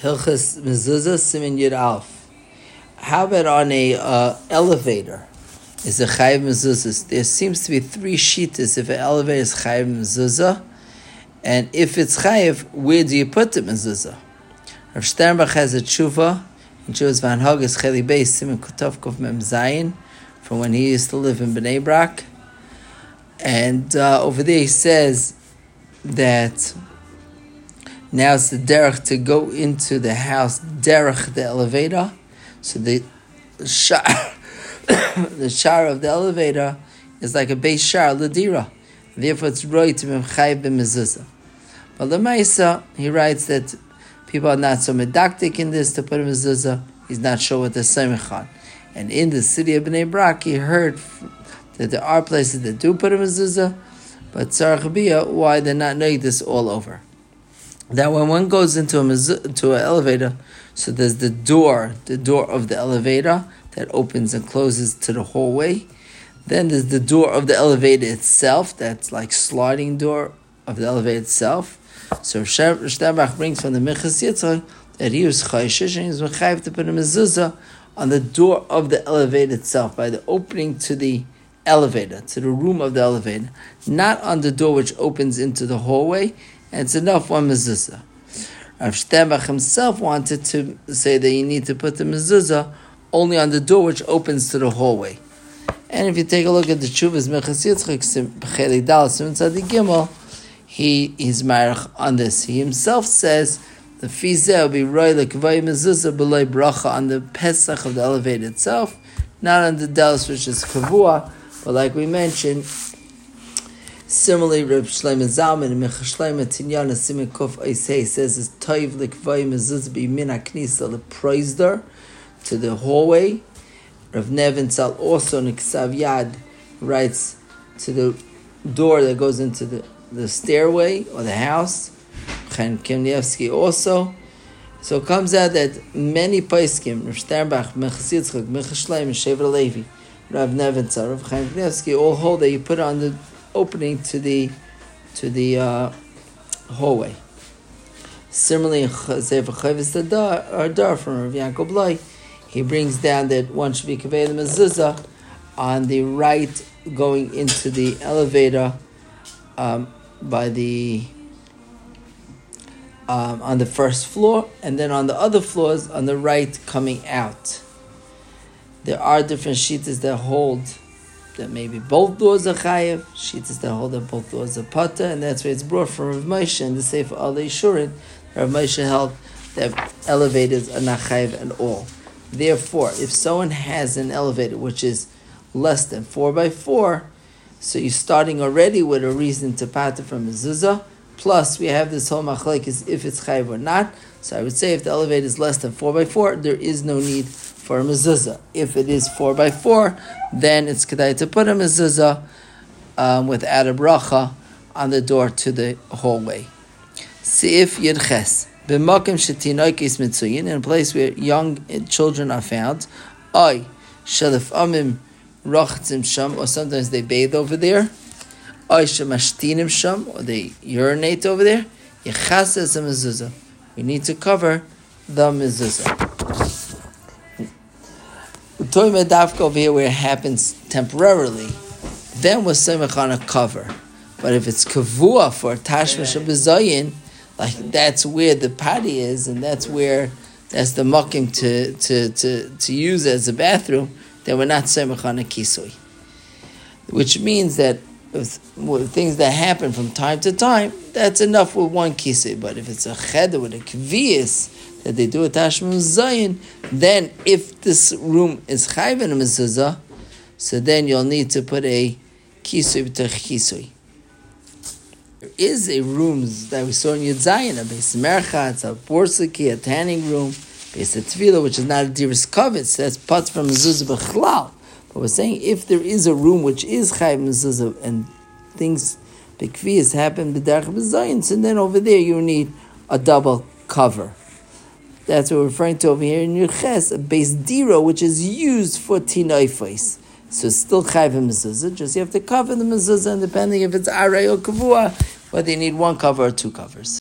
Hilchas mezuzah simin yud alf. How about on a uh, elevator? Is a chayiv mezuzah? There seems to be three sheetas if an elevator is chayiv mezuzah, and if it's chayiv, where do you put the mezuzah? Rav Sternbach has a tshuva in Chuvas Van Hogus Cheli Beis Simin Kutov Kuf Mem Zayin from when he used to live in Bnei Brak, and uh, over there he says that now it's the derech to go into the house, derech the elevator. So the shar, the shar of the elevator is like a base shar ladira. Therefore, it's right to be b'mezuzah. But Lemaisa, he writes that people are not so medactic in this to put a mezuzah. He's not sure what the semichan. And in the city of Bnei Brak, he heard that there are places that do put a mezuzah, but tzarech why they're not knowing this all over that when one goes into a to an elevator, so there's the door, the door of the elevator that opens and closes to the hallway. Then there's the door of the elevator itself, that's like sliding door of the elevator itself. So Shtebach brings from the Minchas Yitzchak that he was chayshish and he's mechayiv to put a mezuzah on the door of the elevator itself by the opening to the elevator, to the room of the elevator, not on the door which opens into the hallway it's enough one mezuzah. Rav Sternbuch himself wanted to say that you need to put the mezuzah only on the door which opens to the hallway. And if you take a look at the Chuvas Mechas Yitzchak Dal Tzadi Gimel, he is marach on this. He himself says the fizeh will be roy lekvay mezuzah bracha on the pesach of the elevator itself, not on the dallas which is kavua. But like we mentioned, Similarly, Reb Shlomo Zalman and Micha Shlomo Tinyana Simen Kuf Eisei says is Toiv Likvay Mezuz Be Min HaKnisa Leproizdar to the hallway. Rav Nevin Tzal also in Ksav Yad writes to the door that goes into the, the stairway or the house. Chen Kimnievsky also. So it comes out that many Paiskim, Rav Sternbach, Micha Yitzchak, Micha Shlomo, Shever Levi, Rav Nevin Tzal, Rav Chaim Kimnievsky all hold that you put on the opening to the to the uh, hallway. Similarly, Zev Chavis Dar from Rav Yankov he brings down that one should be conveyed the mezuzah on the right, going into the elevator um, by the um, on the first floor, and then on the other floors on the right, coming out. There are different sheets that hold that maybe both doors are chayiv. Shitas that hold that both doors are pata, and that's where it's brought from Rav Moshe and the Sefer Al Yishurin. Rav Moshe held that elevators are not chayiv at all. Therefore, if someone has an elevator which is less than four by four, so you're starting already with a reason to pata from mezuzah. Plus, we have this whole machlek is if it's chayiv or not. So I would say if the elevator is less than four by four, there is no need for a mezuzah. If it is four by four, then it's kedai to put a mezuzah um, without a bracha on the door to the hallway. Seif Yirches. B'makim shetinoik is mitzuyin, in a place where young children are found. Ay, shalif amim rachtzim sham, or sometimes they bathe over there. Ay shemashtinim sham, or they urinate over there. Yechas is a mezuzah. We need to cover the mezuzah. Toy Medavka over here where it happens temporarily, then we're Semach on a cover. But if it's kavua for Tashmish yeah. like that's where the potty is, and that's where that's the mucking to, to, to, to use as a bathroom, then we're not Semach on a kisui. Which means that with, with, things that happen from time to time, that's enough with one kisui. But if it's a cheder with a kvias, that they do a tashmim zayin, then if this room is chayv in a mezuzah, so then you'll need to put a kisui b'tech kisui. There is a room that we saw in Yud Zayin, a base mercha, it's a borsaki, a tanning room, base a tefillah, which is not a diris kavitz, that's put from mezuzah b'chlal. But we're saying if there is a room which is chayv mezuzah and things bekvias happen b'derech b'zayin, so then over there you need a double cover. That's what we're referring to over here in Yuches, a base diro, which is used for tinaifais. So still chayv mezuzah, just you have to cover the mezuzah, and depending if it's aray or kavua, whether you need one cover or two covers.